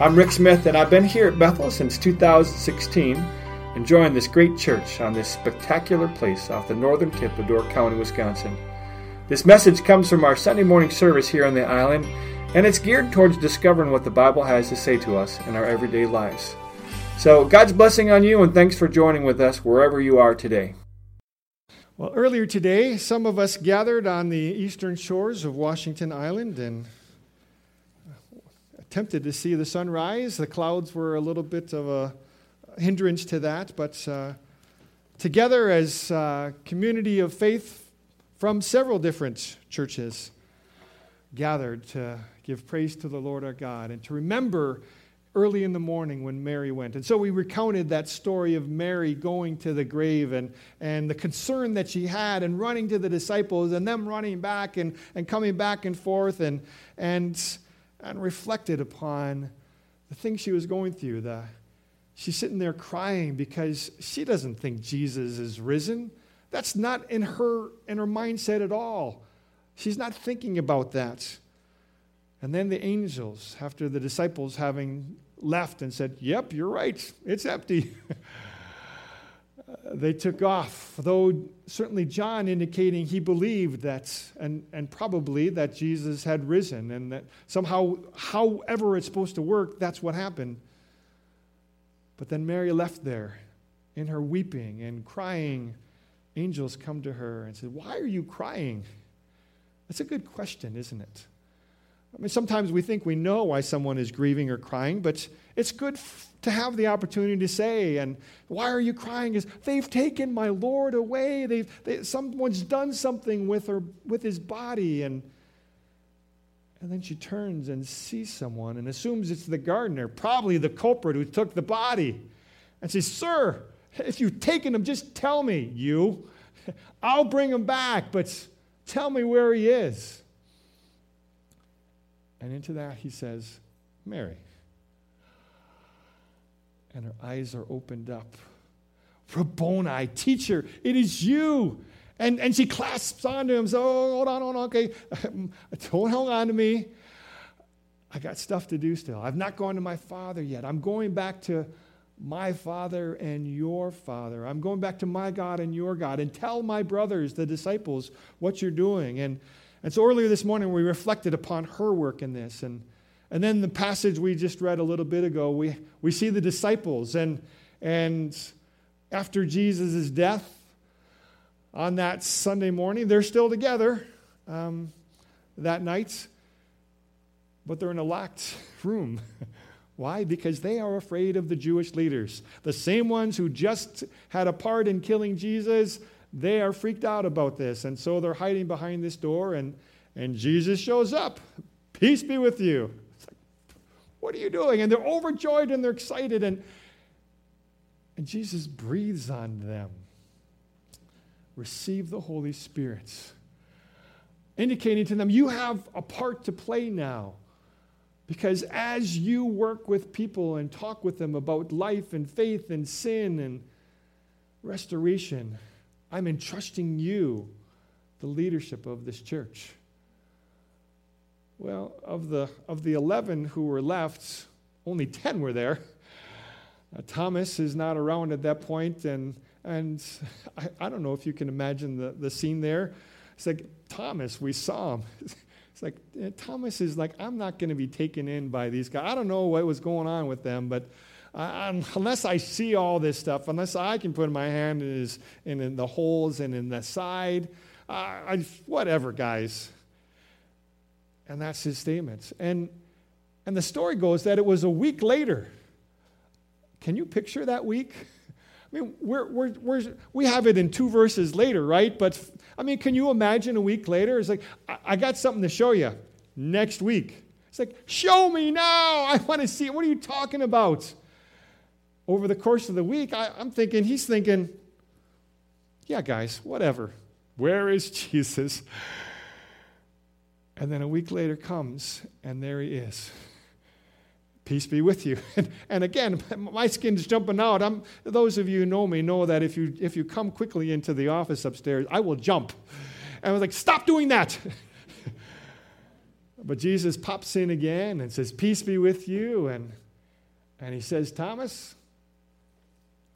I'm Rick Smith, and I've been here at Bethel since 2016, enjoying this great church on this spectacular place off the northern tip of Door County, Wisconsin. This message comes from our Sunday morning service here on the island, and it's geared towards discovering what the Bible has to say to us in our everyday lives. So, God's blessing on you, and thanks for joining with us wherever you are today. Well, earlier today, some of us gathered on the eastern shores of Washington Island and attempted to see the sunrise. The clouds were a little bit of a hindrance to that, but uh, together as a community of faith from several different churches gathered to give praise to the Lord our God and to remember early in the morning when Mary went. And so we recounted that story of Mary going to the grave and, and the concern that she had and running to the disciples and them running back and, and coming back and forth and, and and reflected upon the things she was going through. The, she's sitting there crying because she doesn't think Jesus is risen. That's not in her, in her mindset at all. She's not thinking about that. And then the angels, after the disciples having left and said, Yep, you're right, it's empty. they took off, though certainly John indicating he believed that, and, and probably that Jesus had risen, and that somehow, however it's supposed to work, that's what happened. But then Mary left there in her weeping and crying. Angels come to her and said, Why are you crying? That's a good question, isn't it? I mean, sometimes we think we know why someone is grieving or crying, but it's good f- to have the opportunity to say, and why are you crying? Is they've taken my Lord away. They've, they, someone's done something with her, with his body, and and then she turns and sees someone and assumes it's the gardener, probably the culprit who took the body, and says, "Sir, if you've taken him, just tell me. You, I'll bring him back, but tell me where he is." And into that he says, Mary. And her eyes are opened up. Rabboni, teacher, it is you. And, and she clasps onto him. So, oh, hold on, hold on, okay. Don't hold on to me. I got stuff to do still. I've not gone to my father yet. I'm going back to my father and your father. I'm going back to my God and your God. And tell my brothers, the disciples, what you're doing. And and so earlier this morning, we reflected upon her work in this. And, and then the passage we just read a little bit ago, we, we see the disciples. And, and after Jesus' death on that Sunday morning, they're still together um, that night, but they're in a locked room. Why? Because they are afraid of the Jewish leaders. The same ones who just had a part in killing Jesus they are freaked out about this. And so they're hiding behind this door, and, and Jesus shows up. Peace be with you. Like, what are you doing? And they're overjoyed and they're excited. And, and Jesus breathes on them. Receive the Holy Spirit, indicating to them, you have a part to play now. Because as you work with people and talk with them about life and faith and sin and restoration, I'm entrusting you the leadership of this church. Well, of the, of the 11 who were left, only 10 were there. Uh, Thomas is not around at that point, and, and I, I don't know if you can imagine the, the scene there. It's like, Thomas, we saw him. It's like, eh, Thomas is like, I'm not going to be taken in by these guys. I don't know what was going on with them, but Unless I see all this stuff, unless I can put my hand in, his, in, in the holes and in the side, I, whatever, guys. And that's his statements. And, and the story goes that it was a week later. Can you picture that week? I mean, we're, we're, we're, we have it in two verses later, right? But, I mean, can you imagine a week later? It's like, I, I got something to show you next week. It's like, show me now. I want to see. What are you talking about? Over the course of the week, I, I'm thinking, he's thinking, yeah, guys, whatever. Where is Jesus? And then a week later comes, and there he is. Peace be with you. And, and again, my skin's jumping out. I'm, those of you who know me know that if you, if you come quickly into the office upstairs, I will jump. And I was like, stop doing that. but Jesus pops in again and says, Peace be with you. And And he says, Thomas,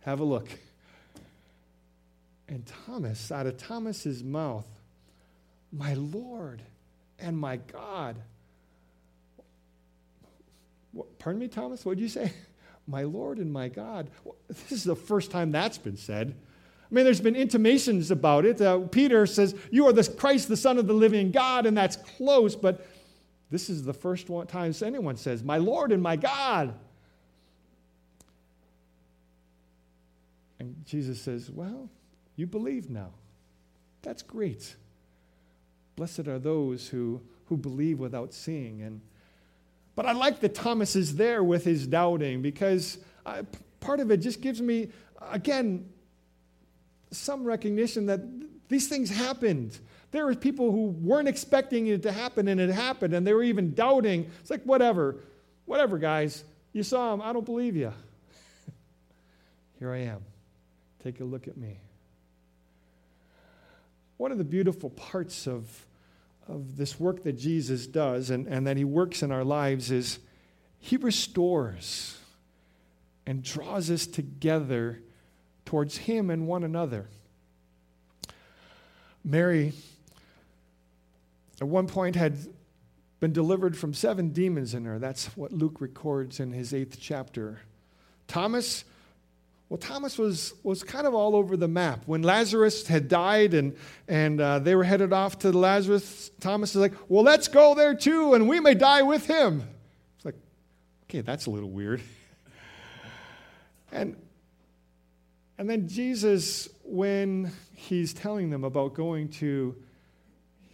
have a look. And Thomas, out of Thomas's mouth, my Lord and my God. What, pardon me, Thomas? What did you say? My Lord and my God. This is the first time that's been said. I mean, there's been intimations about it. Uh, Peter says, You are the Christ, the Son of the living God, and that's close, but this is the first one, time anyone says, My Lord and my God. And Jesus says, Well, you believe now. That's great. Blessed are those who, who believe without seeing. And, but I like that Thomas is there with his doubting because uh, I, part of it just gives me, again, some recognition that these things happened. There were people who weren't expecting it to happen and it happened and they were even doubting. It's like, whatever, whatever, guys. You saw him. I don't believe you. Here I am. Take a look at me. One of the beautiful parts of, of this work that Jesus does and, and that he works in our lives is he restores and draws us together towards him and one another. Mary, at one point, had been delivered from seven demons in her. That's what Luke records in his eighth chapter. Thomas well, Thomas was, was kind of all over the map. When Lazarus had died and, and uh, they were headed off to Lazarus, Thomas is like, well, let's go there too, and we may die with him. It's like, okay, that's a little weird. and, and then Jesus, when he's telling them about going to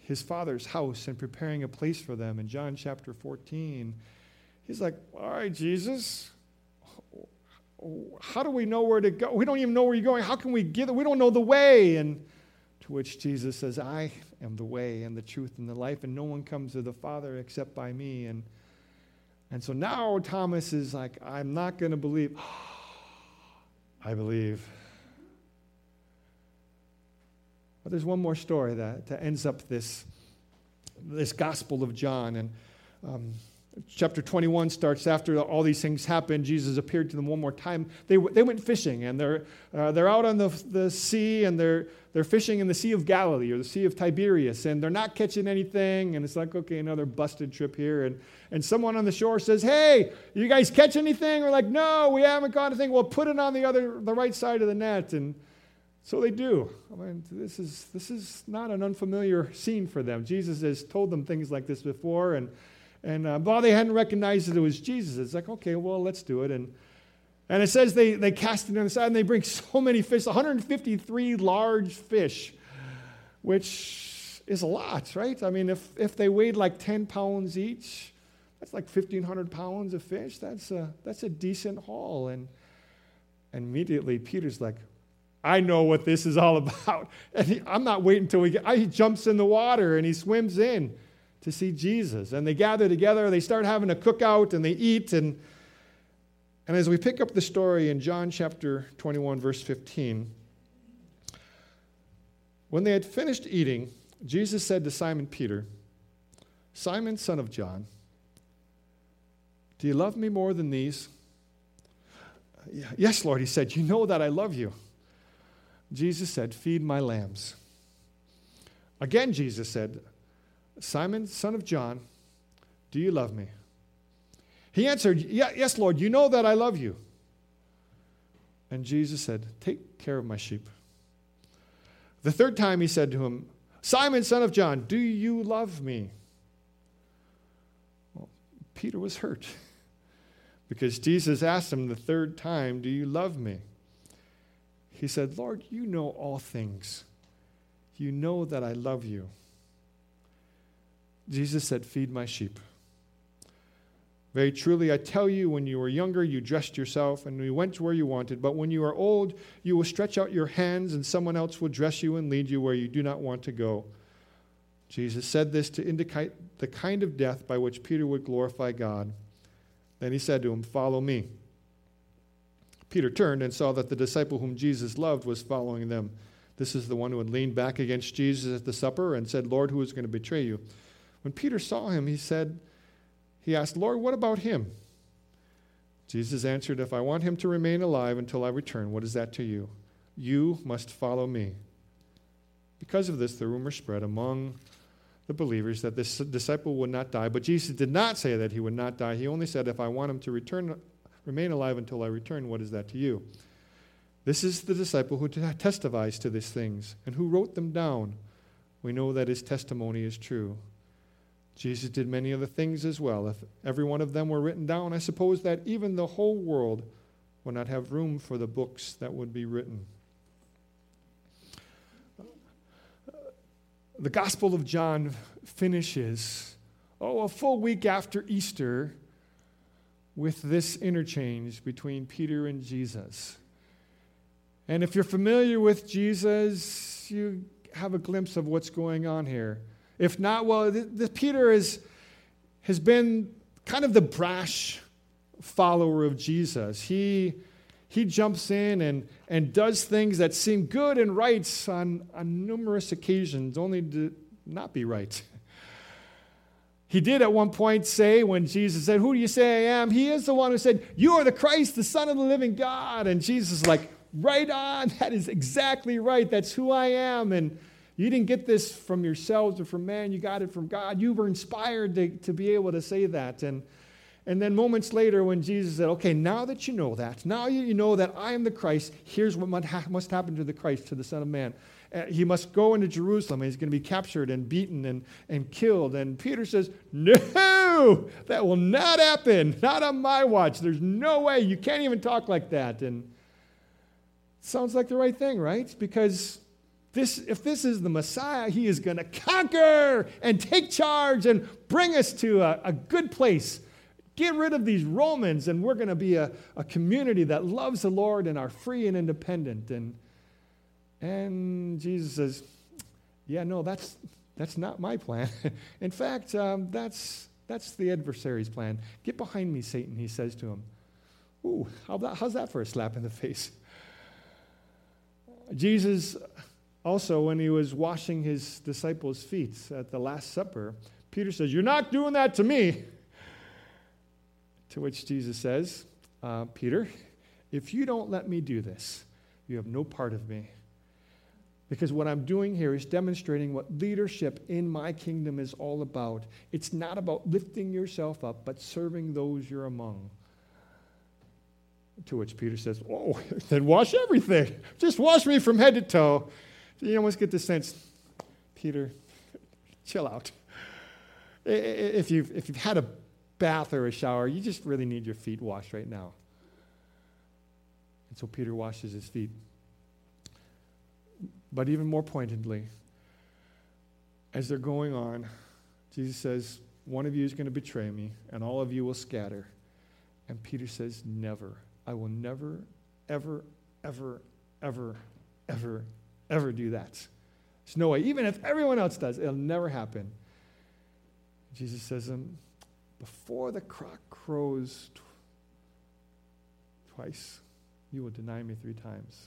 his father's house and preparing a place for them in John chapter 14, he's like, all right, Jesus, how do we know where to go? We don't even know where you're going. How can we get it? We don't know the way. And to which Jesus says, I am the way and the truth and the life, and no one comes to the Father except by me. And, and so now Thomas is like, I'm not going to believe. I believe. But there's one more story that, that ends up this, this Gospel of John. And um, Chapter 21 starts after all these things happened. Jesus appeared to them one more time. They, they went fishing, and they're, uh, they're out on the, the sea, and they're, they're fishing in the Sea of Galilee or the Sea of Tiberias, and they're not catching anything. And it's like, okay, another busted trip here. And, and someone on the shore says, Hey, you guys catch anything? We're like, No, we haven't caught anything. Well, put it on the, other, the right side of the net. And so they do. I mean, this is, this is not an unfamiliar scene for them. Jesus has told them things like this before, and and uh, while they hadn't recognized that it was Jesus, it's like, okay, well, let's do it. And, and it says they, they cast it on the side and they bring so many fish 153 large fish, which is a lot, right? I mean, if, if they weighed like 10 pounds each, that's like 1,500 pounds of fish. That's a, that's a decent haul. And, and immediately Peter's like, I know what this is all about. And he, I'm not waiting until we get, I, he jumps in the water and he swims in to see Jesus. And they gather together, they start having a cookout, and they eat. And, and as we pick up the story in John chapter 21, verse 15, when they had finished eating, Jesus said to Simon Peter, Simon, son of John, do you love me more than these? Yes, Lord, he said, You know that I love you. Jesus said, Feed my lambs. Again, Jesus said, Simon, son of John, do you love me? He answered, Yes, Lord, you know that I love you. And Jesus said, Take care of my sheep. The third time he said to him, Simon, son of John, do you love me? Well, Peter was hurt because Jesus asked him the third time, Do you love me? He said, Lord, you know all things. You know that I love you. Jesus said, Feed my sheep. Very truly, I tell you, when you were younger, you dressed yourself and you went where you wanted. But when you are old, you will stretch out your hands, and someone else will dress you and lead you where you do not want to go. Jesus said this to indicate the kind of death by which Peter would glorify God. Then he said to him, Follow me. Peter turned and saw that the disciple whom Jesus loved was following them. This is the one who had leaned back against Jesus at the supper and said, Lord, who is going to betray you? When Peter saw him, he said, he asked, Lord, what about him? Jesus answered, If I want him to remain alive until I return, what is that to you? You must follow me. Because of this, the rumor spread among the believers that this disciple would not die. But Jesus did not say that he would not die. He only said, If I want him to return, remain alive until I return, what is that to you? This is the disciple who testifies to these things and who wrote them down. We know that his testimony is true. Jesus did many other things as well. If every one of them were written down, I suppose that even the whole world would not have room for the books that would be written. The Gospel of John finishes, oh, a full week after Easter, with this interchange between Peter and Jesus. And if you're familiar with Jesus, you have a glimpse of what's going on here. If not, well, Peter is, has been kind of the brash follower of Jesus. He, he jumps in and, and does things that seem good and right on, on numerous occasions, only to not be right. He did at one point say, when Jesus said, Who do you say I am? He is the one who said, You are the Christ, the Son of the living God. And Jesus is like, Right on. That is exactly right. That's who I am. And you didn't get this from yourselves or from man, you got it from God. You were inspired to, to be able to say that. And, and then moments later, when Jesus said, Okay, now that you know that, now you know that I am the Christ, here's what must happen to the Christ, to the Son of Man. Uh, he must go into Jerusalem and he's going to be captured and beaten and, and killed. And Peter says, No, that will not happen. Not on my watch. There's no way. You can't even talk like that. And sounds like the right thing, right? Because this, if this is the Messiah, he is going to conquer and take charge and bring us to a, a good place. Get rid of these Romans, and we're going to be a, a community that loves the Lord and are free and independent. And, and Jesus says, Yeah, no, that's, that's not my plan. In fact, um, that's, that's the adversary's plan. Get behind me, Satan, he says to him. Ooh, how that, how's that for a slap in the face? Jesus also, when he was washing his disciples' feet at the Last Supper, Peter says, You're not doing that to me. To which Jesus says, uh, Peter, if you don't let me do this, you have no part of me. Because what I'm doing here is demonstrating what leadership in my kingdom is all about. It's not about lifting yourself up, but serving those you're among. To which Peter says, Oh, then wash everything. Just wash me from head to toe. You almost get the sense, Peter, chill out. If you've, if you've had a bath or a shower, you just really need your feet washed right now. And so Peter washes his feet. But even more pointedly, as they're going on, Jesus says, One of you is going to betray me, and all of you will scatter. And Peter says, Never. I will never, ever, ever, ever, ever ever do that. There's no way. Even if everyone else does, it'll never happen. Jesus says, um, before the cock crows tw- twice, you will deny me three times.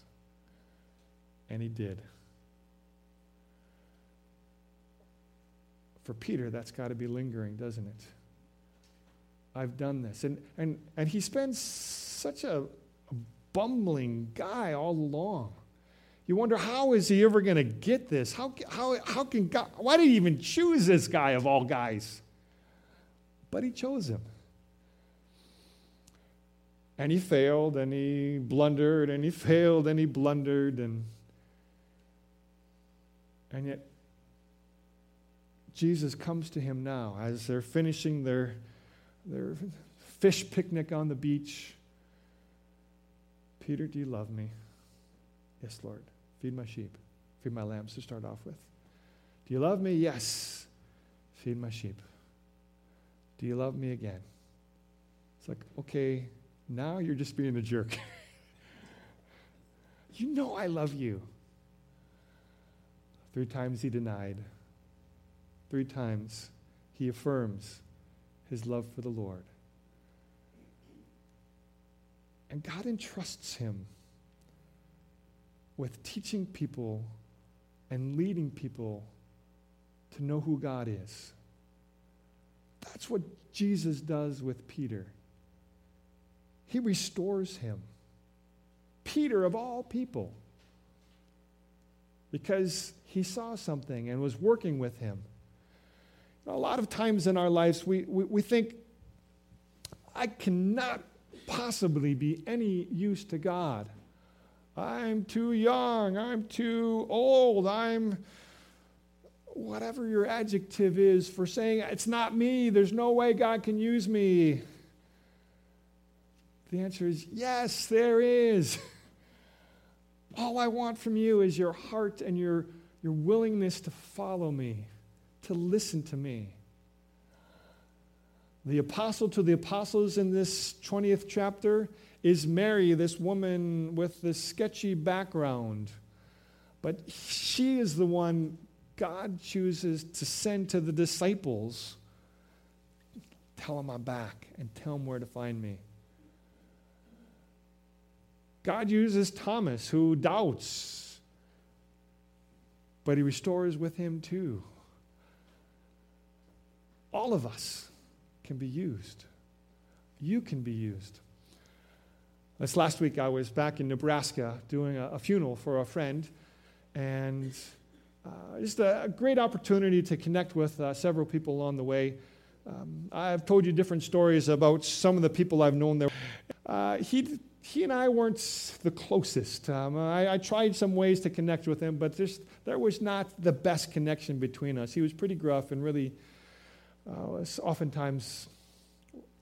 And he did. For Peter, that's got to be lingering, doesn't it? I've done this. And, and, and he spends such a, a bumbling guy all along. You wonder how is he ever going to get this? How, how, how can God, why did he even choose this guy of all guys? But he chose him. And he failed and he blundered and he failed and he blundered and and yet Jesus comes to him now as they're finishing their their fish picnic on the beach. Peter, do you love me? Yes, Lord. Feed my sheep. Feed my lambs to start off with. Do you love me? Yes. Feed my sheep. Do you love me again? It's like, okay, now you're just being a jerk. you know I love you. Three times he denied. Three times he affirms his love for the Lord. And God entrusts him with teaching people and leading people to know who God is. That's what Jesus does with Peter. he restores him. Peter, of all people, because he saw something and was working with him. A lot of times in our lives, we, we, we think, I cannot possibly be any use to God. I'm too young. I'm too old. I'm whatever your adjective is for saying, it's not me. There's no way God can use me. The answer is yes, there is. All I want from you is your heart and your, your willingness to follow me, to listen to me. The apostle to the apostles in this 20th chapter is Mary, this woman with this sketchy background. But she is the one God chooses to send to the disciples. Tell them I'm back and tell them where to find me. God uses Thomas, who doubts, but he restores with him too. All of us can be used. You can be used. This last week, I was back in Nebraska doing a, a funeral for a friend, and uh, just a, a, great opportunity to connect with uh, several people along the way. Um, I've told you different stories about some of the people I've known there. Uh, he, he and I weren't the closest. Um, I, I, tried some ways to connect with him, but just, there was not the best connection between us. He was pretty gruff and really uh, oftentimes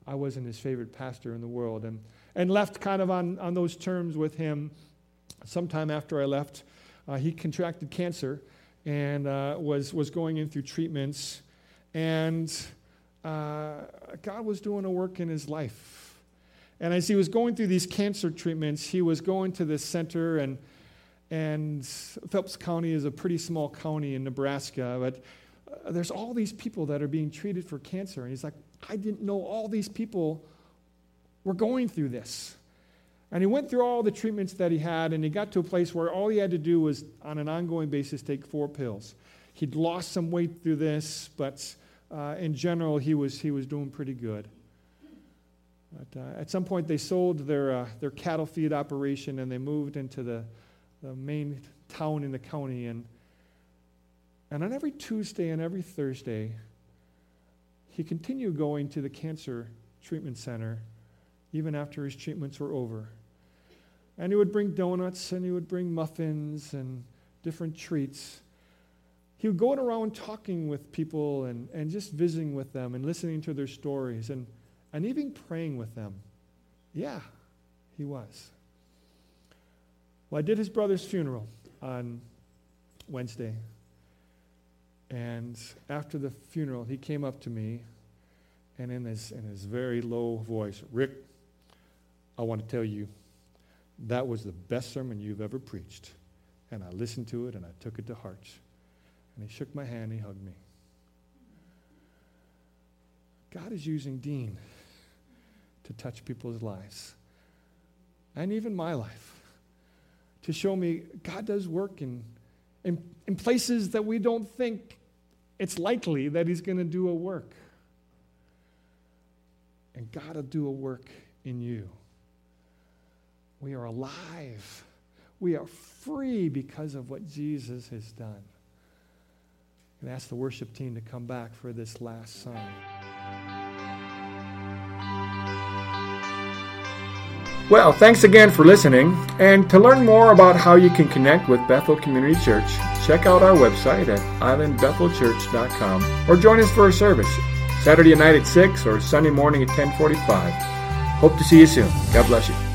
I wasn't his favorite pastor in the world, and, and left kind of on, on those terms with him. Sometime after I left, uh, he contracted cancer and uh, was, was going in through treatments, and uh, God was doing a work in his life. And as he was going through these cancer treatments, he was going to this center, and, and Phelps County is a pretty small county in Nebraska, but there's all these people that are being treated for cancer. And he's like, I didn't know all these people were going through this. And he went through all the treatments that he had, and he got to a place where all he had to do was, on an ongoing basis, take four pills. He'd lost some weight through this, but uh, in general, he was, he was doing pretty good. But uh, at some point, they sold their, uh, their cattle feed operation and they moved into the, the main town in the county. And and on every Tuesday and every Thursday, he continued going to the cancer treatment center even after his treatments were over. And he would bring donuts and he would bring muffins and different treats. He would go around talking with people and, and just visiting with them and listening to their stories and, and even praying with them. Yeah, he was. Well, I did his brother's funeral on Wednesday. And after the funeral, he came up to me and in his, in his very low voice, Rick, I want to tell you, that was the best sermon you've ever preached. And I listened to it and I took it to heart. And he shook my hand and he hugged me. God is using Dean to touch people's lives and even my life to show me God does work in, in, in places that we don't think it's likely that he's going to do a work. And God will do a work in you. We are alive. We are free because of what Jesus has done. And ask the worship team to come back for this last song. Well, thanks again for listening. And to learn more about how you can connect with Bethel Community Church, check out our website at islandbethelchurch.com or join us for a service Saturday night at 6 or Sunday morning at 1045. Hope to see you soon. God bless you.